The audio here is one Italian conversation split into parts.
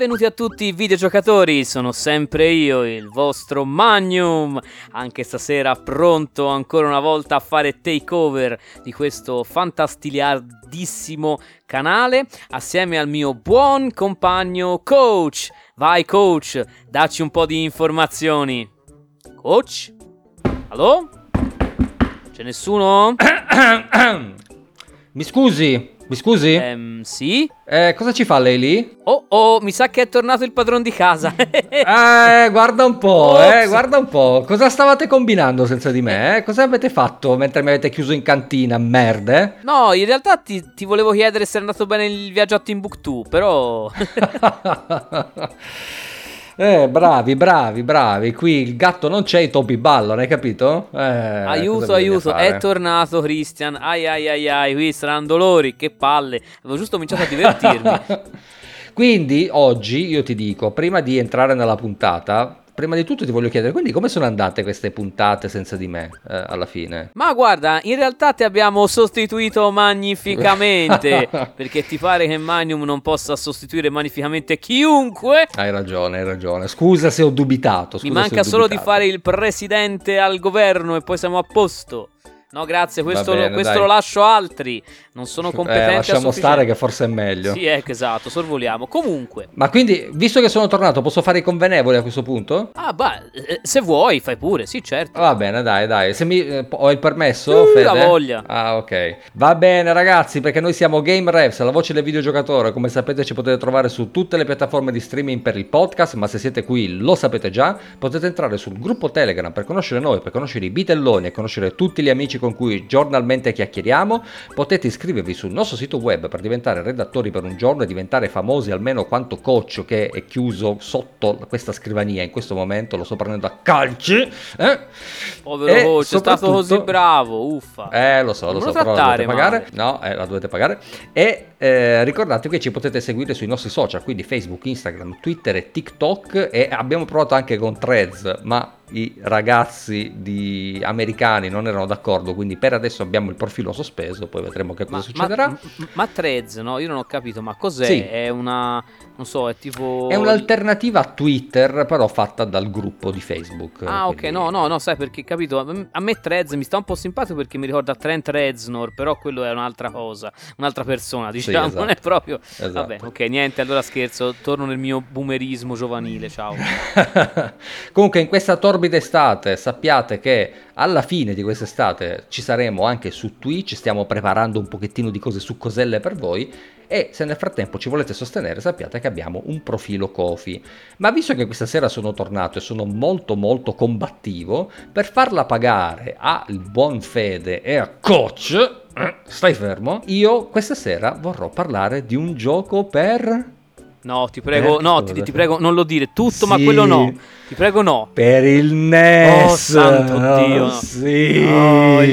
Benvenuti a tutti i videogiocatori, sono sempre io, il vostro Magnum, anche stasera pronto ancora una volta a fare takeover di questo fantastiliardissimo canale assieme al mio buon compagno Coach. Vai Coach, dacci un po' di informazioni. Coach? Allo? C'è nessuno? Mi scusi, mi scusi? Ehm, sì? Eh, cosa ci fa lei lì? Oh, oh, mi sa che è tornato il padrone di casa. eh, guarda un po', Ops. eh, guarda un po'. Cosa stavate combinando senza di me? Eh? Cosa avete fatto mentre mi avete chiuso in cantina, merde? No, in realtà ti, ti volevo chiedere se è andato bene il viaggio a Timbuktu, però... eh, bravi, bravi, bravi. Qui il gatto non c'è, i topi ballano, hai capito? Eh, aiuto, aiuto, è tornato Christian. Ai ai ai ai, qui saranno dolori, che palle. Avevo giusto cominciato a divertirmi. Quindi oggi io ti dico, prima di entrare nella puntata, prima di tutto ti voglio chiedere, quindi come sono andate queste puntate senza di me eh, alla fine? Ma guarda, in realtà ti abbiamo sostituito magnificamente. perché ti pare che Magnum non possa sostituire magnificamente chiunque? Hai ragione, hai ragione. Scusa se ho dubitato. Mi manca solo di dubitato. fare il presidente al governo e poi siamo a posto. No, grazie, questo, bene, lo, questo lo lascio a altri. Non sono competenti Eh, lasciamo stare che forse è meglio. Sì, ecco, esatto, sorvoliamo. Comunque, Ma quindi, visto che sono tornato, posso fare i convenevoli a questo punto? ah, bah, eh, se vuoi, fai pure, sì, certo. Va bene, dai, dai. Se mi, eh, ho il permesso, Uh, Fede? la voglia. Ah, ok. Va bene, ragazzi, perché noi siamo Game Revs, la voce del videogiocatore. Come sapete, ci potete trovare su tutte le piattaforme di streaming per il podcast. Ma se siete qui, lo sapete già. Potete entrare sul gruppo Telegram per conoscere noi, per conoscere i bitelloni e conoscere tutti gli amici con cui giornalmente chiacchieriamo. Potete iscrivervi sul nostro sito web per diventare redattori per un giorno e diventare famosi almeno quanto Coccio, che è chiuso sotto questa scrivania in questo momento. Lo sto prendendo a calci. Eh? Povero e coach, è stato così bravo, uffa. Eh, lo so, lo Non so, lo però la dovete pagare. male. No, eh, la dovete pagare. E eh, ricordatevi che ci potete seguire sui nostri social, quindi Facebook, Instagram, Twitter e TikTok. E abbiamo provato anche con Threads, ma i ragazzi di americani non erano d'accordo, quindi per adesso abbiamo il profilo sospeso, poi vedremo che cosa Ma, succederà. ma, ma Threads, no? Io non ho capito, ma cos'è? Sì. È una... non so, è tipo... È un'alternativa a Twitter, però fatta dal gruppo di Facebook. Ah, ok, quindi- no, no, no, sai perché, capito? A me Threads mi sta un po' simpatico perché mi ricorda Trent Reznor, però quello è un'altra cosa, un'altra persona, diciamo, esatto. non è proprio... Esatto. Vabbè, ok, niente, allora scherzo, torno nel mio boomerismo giovanile, ciao. Comunque in questa torbida estate sappiate che alla fine di quest'estate ci saremo anche su Twitch, stiamo preparando un pochettino di cose su coselle per voi e se nel frattempo ci volete sostenere sappiate che abbiamo un profilo Kofi. Ma visto che questa sera sono tornato e sono molto molto combattivo, per farla pagare al buon Fede e a Coach, eh, stai fermo, io questa sera vorrò parlare di un gioco per... No, ti prego, Eh, no, ti, ti prego, non lo dire tutto, ma Sì. quello no. Ti prego no. Per il NES. Oh, santo Dio, no. Sì. No, il,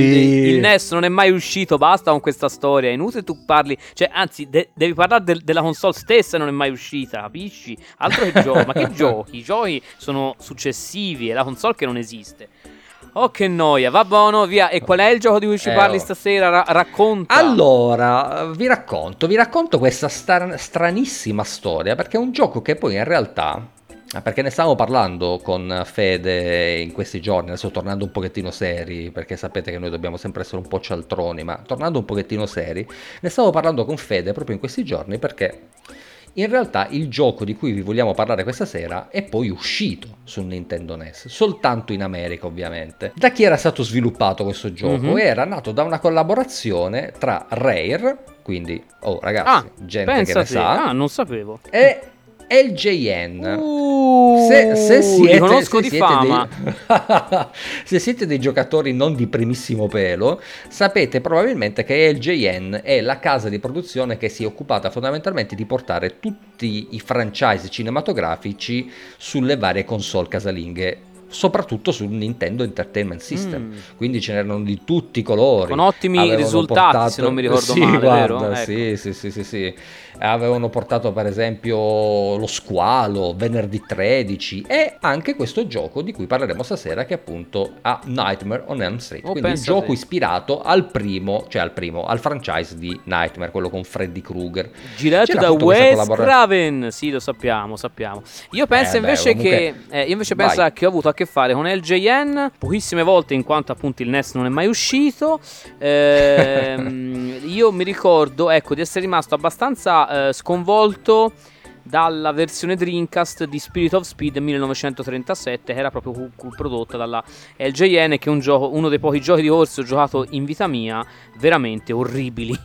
il NES non è mai uscito, basta con questa storia. È inutile tu parli, cioè, anzi, de- devi parlare del- della console stessa non è mai uscita, capisci? Altro che giochi, ma che giochi? I giochi sono successivi, è la console che non esiste. Oh, che noia, va buono, via. E qual è il gioco di cui ci Eh, parli oh. stasera? Ra- racconta. Allora, vi racconto, vi racconto questa star- stranissima storia perché è un gioco che poi in realtà perché ne stavamo parlando con Fede in questi giorni, adesso tornando un pochettino seri, perché sapete che noi dobbiamo sempre essere un po' cialtroni, ma tornando un pochettino seri, ne stavo parlando con Fede proprio in questi giorni perché in realtà il gioco di cui vi vogliamo parlare questa sera è poi uscito su Nintendo NES, soltanto in America ovviamente. Da chi era stato sviluppato questo gioco? Mhm. Era nato da una collaborazione tra Rare, quindi, oh ragazzi, Ah, gente che pensa ne sa, Ah, non sapevo. e LJN. Uh, Se, se siete, se di siete fama. dei, se siete dei giocatori non di primissimo pelo, sapete probabilmente che LJN è la casa di produzione che si è occupata fondamentalmente di portare tutti i franchise cinematografici sulle varie console casalinghe soprattutto sul Nintendo Entertainment System. Mm. Quindi ce n'erano di tutti i colori. Con ottimi Avevano risultati, portato... se non mi ricordo sì, male, guarda, ecco. sì, sì, sì, sì, sì avevano portato per esempio lo squalo, venerdì 13 e anche questo gioco di cui parleremo stasera che appunto ha Nightmare on Elm Street, oh, quindi il gioco ispirato al primo, cioè al primo, al franchise di Nightmare, quello con Freddy Krueger. Girato C'era da Wes Craven, sì lo sappiamo, sappiamo. Io penso eh, invece beh, che, eh, io invece penso che ho avuto a che fare con LJN pochissime volte in quanto appunto il NES non è mai uscito, eh, io mi ricordo ecco di essere rimasto abbastanza eh, sconvolto dalla versione Dreamcast di Spirit of Speed 1937 che era proprio prodotta dalla LJN che è un gioco, uno dei pochi giochi di corso giocato in vita mia veramente orribili.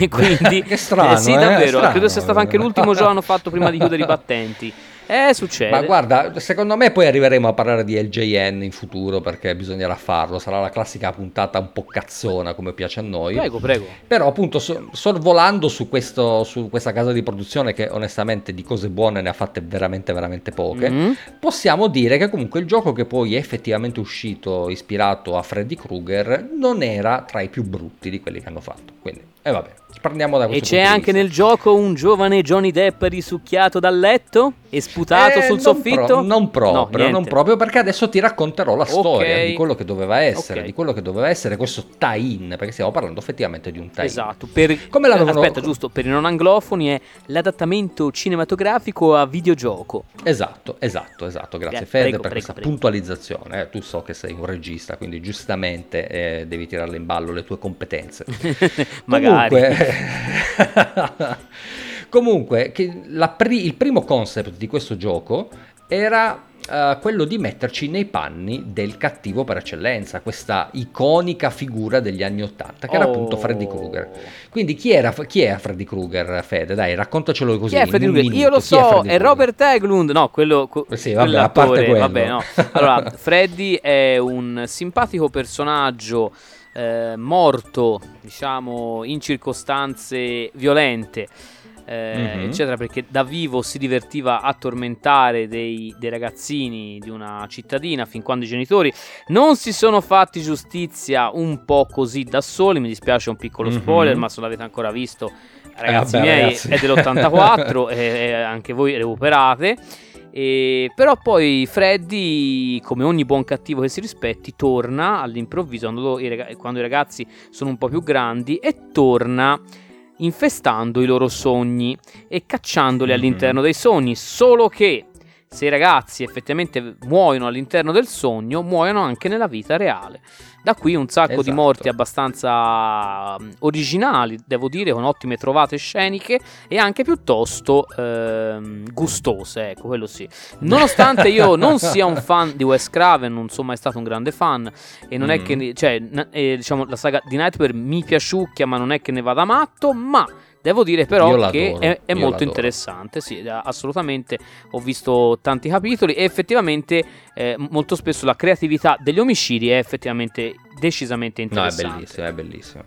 E quindi che strano, eh, sì eh? davvero strano, credo sia stato anche l'ultimo gioco che hanno fatto prima di chiudere i battenti eh, succede. Ma guarda, secondo me poi arriveremo a parlare di LJN in futuro perché bisognerà farlo. Sarà la classica puntata un po' cazzona come piace a noi. Prego, prego. Però appunto so, sorvolando su, questo, su questa casa di produzione che onestamente di cose buone ne ha fatte veramente veramente poche, mm-hmm. possiamo dire che comunque il gioco che poi è effettivamente uscito ispirato a Freddy Krueger non era tra i più brutti di quelli che hanno fatto. Quindi e eh, vabbè, parliamo da questo E c'è anche nel gioco un giovane Johnny Depp risucchiato dal letto e sputato eh, sul non soffitto? Pro- non proprio, no, non proprio perché adesso ti racconterò la storia okay. di quello che doveva essere, okay. di quello che doveva essere questo tie-in, perché stiamo parlando effettivamente di un tie-in. Esatto, per, Come l'avevano... aspetta, giusto, per i non anglofoni è l'adattamento cinematografico a videogioco. Esatto, esatto, esatto, grazie eh, Fede prego, per prego, questa prego. puntualizzazione. Eh, tu so che sei un regista, quindi giustamente eh, devi tirarle in ballo le tue competenze. Magari Comunque, comunque pri- il primo concept di questo gioco era Uh, quello di metterci nei panni del cattivo per eccellenza, questa iconica figura degli anni Ottanta, che oh. era appunto Freddy Krueger. Quindi chi era, chi è Freddy Krueger, Fede? Dai, raccontacelo così. Chi? Io lo so, è, è, Robert Eglund. No, quello. Co- sì, vabbè, a parte quello. Vabbè, no. Allora, Freddy è un simpatico personaggio eh, morto, diciamo, in circostanze violente. Eh, mm-hmm. eccetera, perché da vivo si divertiva a tormentare dei, dei, ragazzini di una cittadina fin quando i genitori non si sono fatti giustizia un po' così da soli. Mi dispiace un piccolo mm-hmm. spoiler, ma se l'avete ancora visto, ragazzi eh, vabbè, miei, ragazzi. è dell'84 e, anche voi recuperate. E, però poi Freddy, come ogni buon cattivo che si rispetti, torna all'improvviso quando i, ragazzi, quando i ragazzi sono un po' più grandi e torna infestando i loro sogni e cacciandoli mm-hmm. all'interno dei sogni. Solo che se i ragazzi effettivamente muoiono all'interno del sogno, muoiono anche nella vita reale. Da qui un sacco esatto. di morti abbastanza mm, originali, devo dire, con ottime trovate sceniche e anche piuttosto ehm, gustose, ecco, quello sì. Nonostante io non sia un fan di Wes Craven, non sono mai stato un grande fan e non mm. è che, cioè, eh, diciamo, la saga di Nightmare mi piaciucchia, ma non è che ne vada matto, ma Devo dire però che è, è molto l'adoro. interessante, sì, assolutamente ho visto tanti capitoli e effettivamente eh, molto spesso la creatività degli omicidi è effettivamente decisamente interessante. No, è bellissimo, è bellissimo.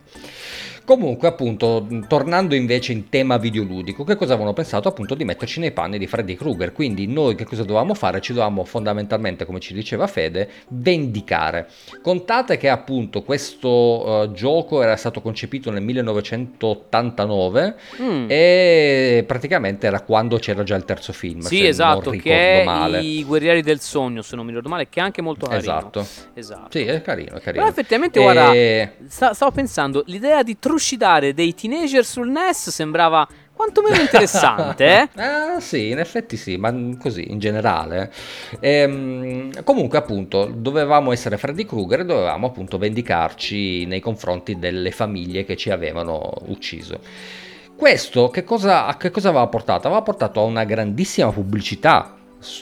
Comunque, appunto, tornando invece in tema videoludico, che cosa avevano pensato? Appunto di metterci nei panni di Freddy Krueger. Quindi noi che cosa dovevamo fare? Ci dovevamo fondamentalmente, come ci diceva Fede, vendicare. Contate che appunto questo uh, gioco era stato concepito nel 1989 mm. e praticamente era quando c'era già il terzo film. Sì, esatto, che male. I Guerrieri del Sogno, se non mi ricordo male, che è anche molto carino. Esatto. esatto. Sì, è carino, è carino. Però effettivamente, e... guarda, stavo pensando, l'idea di trovare trucidare dei teenager sul NES sembrava quantomeno interessante, eh? ah, sì, in effetti sì, ma così in generale. Ehm, comunque, appunto, dovevamo essere Freddy Krueger e dovevamo appunto vendicarci nei confronti delle famiglie che ci avevano ucciso. Questo che cosa, che cosa aveva portato? Aveva portato a una grandissima pubblicità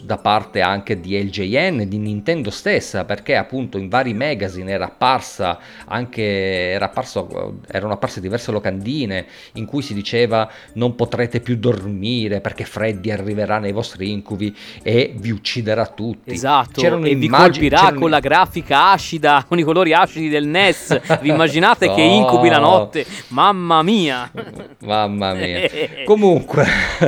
da parte anche di LJN, di Nintendo stessa, perché appunto in vari magazine era apparsa anche, era apparso, erano apparse diverse locandine in cui si diceva non potrete più dormire perché Freddy arriverà nei vostri incubi e vi ucciderà tutti. Esatto, c'erano e vi colpirà con la grafica acida, con i colori acidi del NES. Vi immaginate no. che incubi la notte? Mamma mia! Mamma mia. comunque,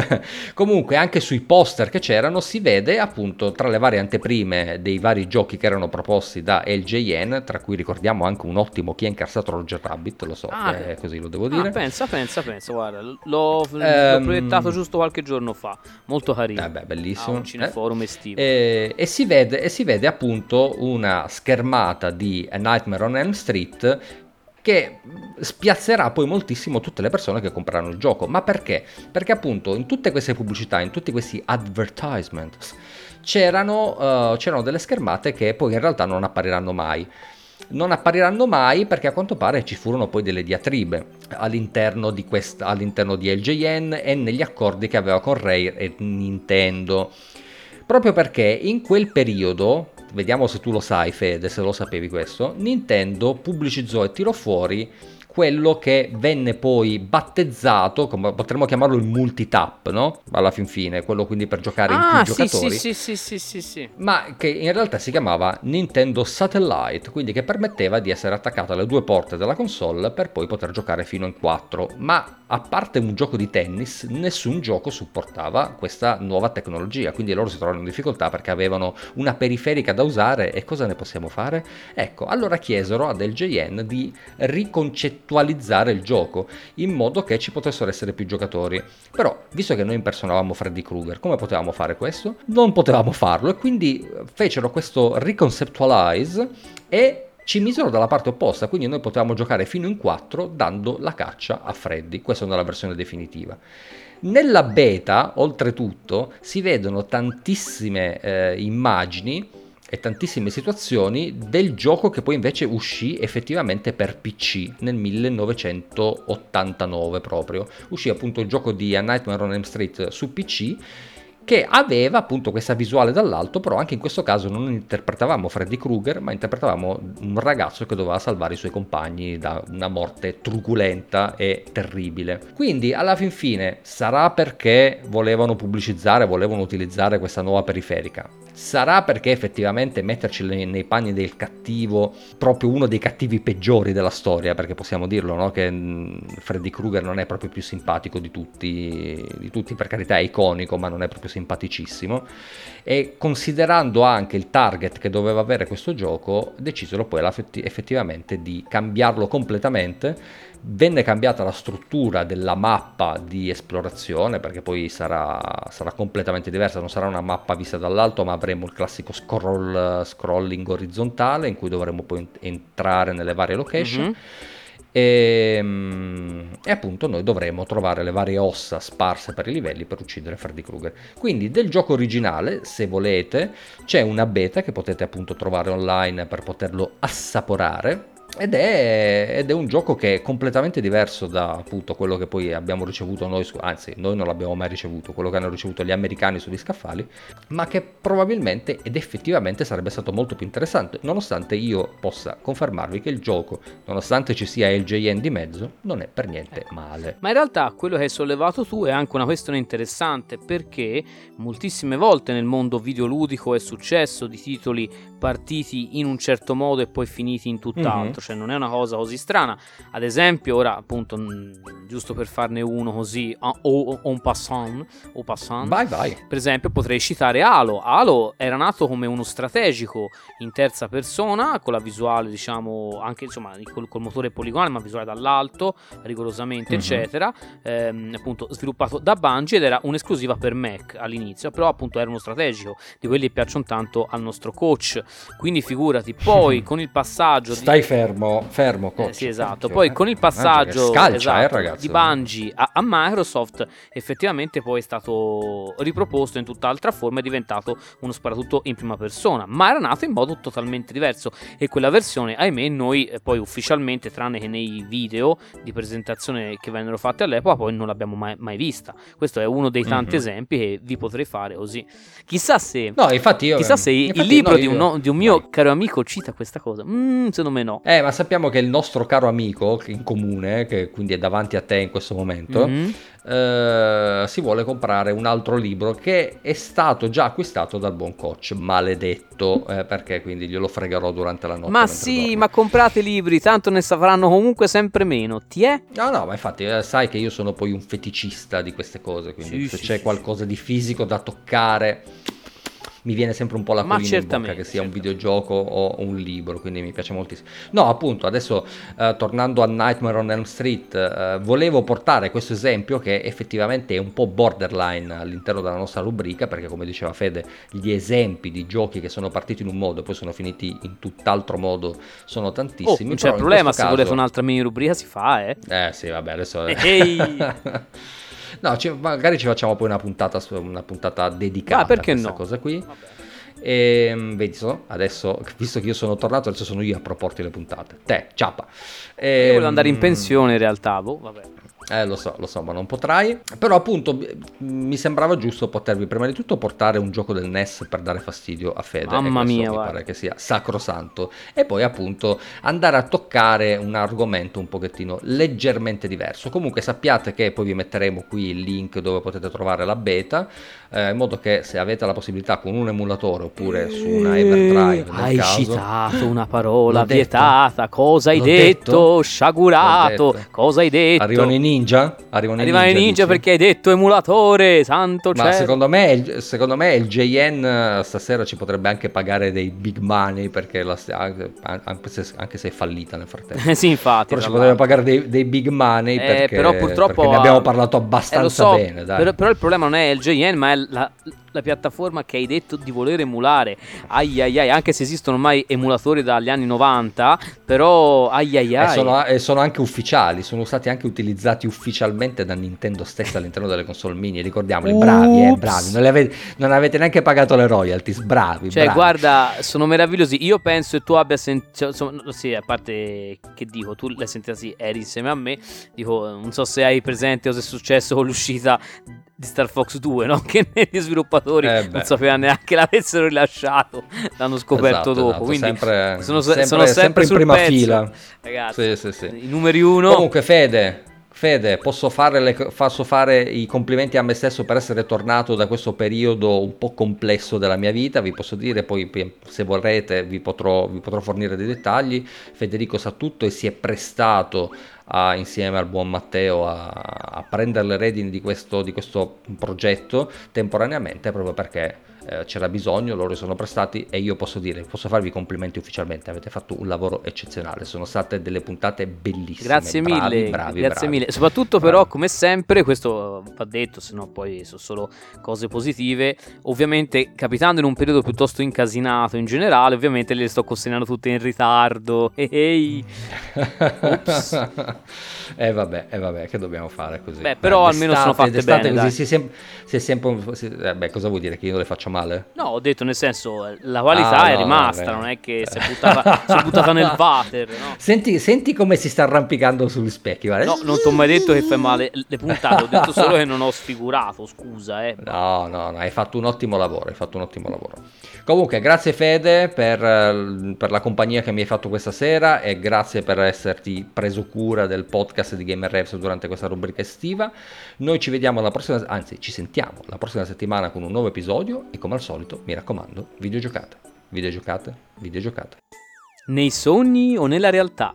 comunque anche sui poster che c'erano si vede appunto tra le varie anteprime dei vari giochi che erano proposti da LJN, tra cui ricordiamo anche un ottimo Chi ha incassato Roger Rabbit, lo so, ah, eh, così lo devo dire. Ah, pensa, pensa, pensa, guarda, l'ho, um, l'ho, proiettato giusto qualche giorno fa, molto carino. Eh beh, bellissimo. Ah, un cineforum eh? estivo. E, e, si vede, e si vede appunto una schermata di A Nightmare on Elm Street che spiazzerà poi moltissimo tutte le persone che compreranno il gioco. Ma perché? Perché appunto in tutte queste pubblicità, in tutti questi advertisements, c'erano, uh, c'erano delle schermate che poi in realtà non appariranno mai non appariranno mai perché a quanto pare ci furono poi delle diatribe all'interno di, quest- all'interno di LJN e negli accordi che aveva con Rare e Nintendo. Proprio perché in quel periodo vediamo se tu lo sai Fede, se lo sapevi questo, Nintendo pubblicizzò e tirò fuori quello che venne poi battezzato, come potremmo chiamarlo il multitap, no? Alla fin fine, quello quindi per giocare ah, in più sì, giocatori. Sì, sì, sì, sì, sì, Ma che in realtà si chiamava Nintendo Satellite, quindi che permetteva di essere attaccato alle due porte della console per poi poter giocare fino in quattro. Ma a parte un gioco di tennis, nessun gioco supportava questa nuova tecnologia, quindi loro si trovano in difficoltà perché avevano una periferica da usare e cosa ne possiamo fare? Ecco, allora chiesero ad LJN di riconcettualizzare il gioco in modo che ci potessero essere più giocatori. Però, visto che noi impersonavamo Freddy Krueger, come potevamo fare questo? Non potevamo farlo e quindi fecero questo reconceptualize e ci misero dalla parte opposta, quindi noi potevamo giocare fino in 4 dando la caccia a Freddy, questa nella versione definitiva. Nella beta, oltretutto, si vedono tantissime eh, immagini e tantissime situazioni del gioco che poi invece uscì effettivamente per PC nel 1989 proprio. Uscì appunto il gioco di A Nightmare on Elm Street su PC che aveva appunto questa visuale dall'alto, però anche in questo caso non interpretavamo Freddy Krueger, ma interpretavamo un ragazzo che doveva salvare i suoi compagni da una morte truculenta e terribile. Quindi alla fin fine sarà perché volevano pubblicizzare, volevano utilizzare questa nuova periferica. Sarà perché effettivamente metterci nei panni del cattivo, proprio uno dei cattivi peggiori della storia, perché possiamo dirlo, no? che mm, Freddy Krueger non è proprio più simpatico di tutti, di tutti, per carità è iconico, ma non è proprio simpaticissimo. E considerando anche il target che doveva avere questo gioco, decisero poi effettivamente di cambiarlo completamente venne cambiata la struttura della mappa di esplorazione perché poi sarà, sarà, completamente diversa, non sarà una mappa vista dall'alto ma avremo il classico scroll, scrolling orizzontale in cui dovremo poi entrare nelle varie location. Mm-hmm. E, e, appunto noi dovremo trovare le varie ossa sparse per i livelli per uccidere Freddy Krueger. Quindi del gioco originale, se volete, c'è una beta che potete appunto trovare online per poterlo assaporare ed è, ed è, un gioco che è completamente diverso da appunto quello che poi abbiamo ricevuto noi, su, anzi noi non l'abbiamo mai ricevuto, quello che hanno ricevuto gli americani sugli scaffali, ma che probabilmente ed effettivamente sarebbe stato molto più interessante, nonostante io possa confermarvi che il gioco, nonostante ci sia LJN di mezzo, non è per niente male. Ma in realtà quello che hai sollevato tu è anche una questione interessante perché moltissime volte nel mondo videoludico è successo di titoli partiti in un certo modo e poi finiti in tutt'altro. Mm-hmm cioè non è una cosa così strana. Ad esempio, ora appunto, mh, giusto per farne uno così, o un passant, o passant, vai, vai. per esempio potrei citare Halo. Halo era nato come uno strategico in terza persona, con la visuale diciamo anche insomma col, col motore poligonale, ma visuale dall'alto, rigorosamente, mm-hmm. eccetera, ehm, appunto sviluppato da Bungie ed era un'esclusiva per Mac all'inizio, però appunto era uno strategico, di quelli che piacciono tanto al nostro coach. Quindi figurati, poi con il passaggio... Stai di... fermo fermo, fermo coach. Eh, sì, esatto. Poi con il passaggio scalcia, eh, esatto, di Bungie a, a, Microsoft, effettivamente poi è stato riproposto in tutt'altra forma, è diventato uno sparatutto in prima persona, ma era nato in modo totalmente diverso e quella versione, ahimè, noi eh, poi ufficialmente, tranne che nei video di presentazione che vennero fatti all'epoca, poi non l'abbiamo mai, mai vista. Questo è uno dei tanti mm-hmm. esempi che vi potrei fare così. Chissà se, no, infatti io, chissà se infatti il libro no, di, un, no, di, un, mio vai. caro amico cita questa cosa. Mm, secondo me no. Eh, ma sappiamo che il nostro caro amico in comune, che quindi è davanti a te in questo momento, mm-hmm. eh, si vuole comprare un altro libro che è stato già acquistato dal buon coach, maledetto, eh, perché quindi glielo fregherò durante la notte. Ma sì, dorme. ma comprate libri, tanto ne sapranno comunque sempre meno. Ti è? No, no, ma infatti eh, sai che io sono poi un feticista di queste cose, quindi sì, se sì, c'è sì, qualcosa di fisico da toccare mi viene sempre un po' la colina in bocca che sia un videogioco o un libro, quindi mi piace moltissimo. No, appunto, adesso eh, tornando a Nightmare on Elm Street, eh, volevo portare questo esempio che effettivamente è un po' borderline all'interno della nostra rubrica, perché come diceva Fede, gli esempi di giochi che sono partiti in un modo e poi sono finiti in tutt'altro modo sono tantissimi. Oh, non c'è problema, se caso... volete un'altra mini rubrica si fa, eh. Eh sì, vabbè, adesso... Ehi. no, ci, magari ci facciamo poi una puntata, una puntata dedicata ah, perché a questa no? cosa qui. Vabbè. E ehm, vedi, so, adesso, visto che io sono tornato, adesso sono io a proporti le puntate. Te, ciappa. E, io volevo andare in ehm, pensione in realtà, boh, vabbè. Eh, lo so, lo so, ma non potrai. Però appunto mi sembrava giusto potervi prima di tutto portare un gioco del NES per dare fastidio a Fede. Mamma mia, mi pare che sia sacrosanto. E poi appunto andare a toccare un argomento un pochettino leggermente diverso. Comunque sappiate che poi vi metteremo qui il link dove potete trovare la beta, eh, in modo che se avete la possibilità con un emulatore oppure su una Everdrive. Hai caso, citato una parola vietata. Cosa hai detto? detto? Sciagurato. Detto. Cosa hai detto? Arrivano i ninja? Arrivano, i ninja, ninja perché hai detto emulatore, santo cielo. Ma secondo me, secondo me il JN eh, stasera ci potrebbe anche pagare dei big money perché la, anche, se, anche, se, è fallita nel frattempo. sì, infatti. Però ci potrebbe pagare dei, dei, big money eh, perché, però purtroppo perché ne abbiamo parlato abbastanza eh, so, bene. Però, però, il problema non è il JN ma è la, la piattaforma che hai detto di voler emulare. Ai ai ai, anche se esistono ormai emulatori dagli anni 90, però ai ai ai. E sono, e sono anche ufficiali, sono stati anche utilizzati ufficialmente da Nintendo stessa all'interno delle console mini. Ricordiamoli, Ups. bravi, eh, bravi. Non, avete, non, avete, neanche pagato le royalties, bravi. Cioè, bravi. guarda, sono meravigliosi. Io penso che tu abbia sentito, cioè, sì, a parte che dico, tu l'hai sentita sì, eri insieme a me. Dico, non so se hai presente cosa è successo con l'uscita di Star Fox 2, no? che gli sviluppatori eh non sapevano neanche l'avessero rilasciato, l'hanno scoperto esatto, dopo. Esatto. Quindi sempre, sono, sempre, sono sempre, sempre in prima pezzo. fila. Ragazzi, sì, sì, sì. i numeri uno. Comunque, Fede, Fede, posso fare, le, posso fare, i complimenti a me stesso per essere tornato da questo periodo un po' complesso della mia vita, vi posso dire, poi se vorrete vi potrò, vi potrò fornire dei dettagli. Federico sa tutto e si è prestato a, insieme al buon Matteo a, a prendere le redini di questo, di questo progetto temporaneamente proprio perché eh, c'era bisogno, loro sono prestati e io posso dire, posso farvi complimenti ufficialmente, avete fatto un lavoro eccezionale, sono state delle puntate bellissime. Grazie bravi, mille, bravi, grazie bravi. mille. Soprattutto però come sempre, questo va detto, se no poi sono solo cose positive, ovviamente capitando in un periodo piuttosto incasinato in generale, ovviamente le sto consegnando tutte in ritardo. Ehi. Ops. E eh vabbè, eh vabbè, che dobbiamo fare così? Beh, però eh, almeno sono fatte bene. Così, si è sempre, si è sempre si, eh, beh, cosa vuol dire? Che io le faccio male? No, ho detto nel senso, la qualità ah, è no, rimasta, vabbè. non è che si è buttata, si è buttata nel water. No? Senti, senti, come si sta arrampicando sugli specchi. Guarda. No, non ti ho mai detto che fai male le puntate, ho detto solo che non ho sfigurato, scusa. Eh. No, no, no, hai fatto un ottimo lavoro, hai fatto un ottimo lavoro. Comunque, grazie Fede per, per la compagnia che mi hai fatto questa sera e grazie per esserti preso cura del podcast di Gamer Revs durante questa rubrica estiva. Noi ci vediamo la prossima, anzi ci sentiamo la prossima settimana con un nuovo episodio e come al solito, mi raccomando, videogiocate, videogiocate, videogiocate. Nei sogni o nella realtà?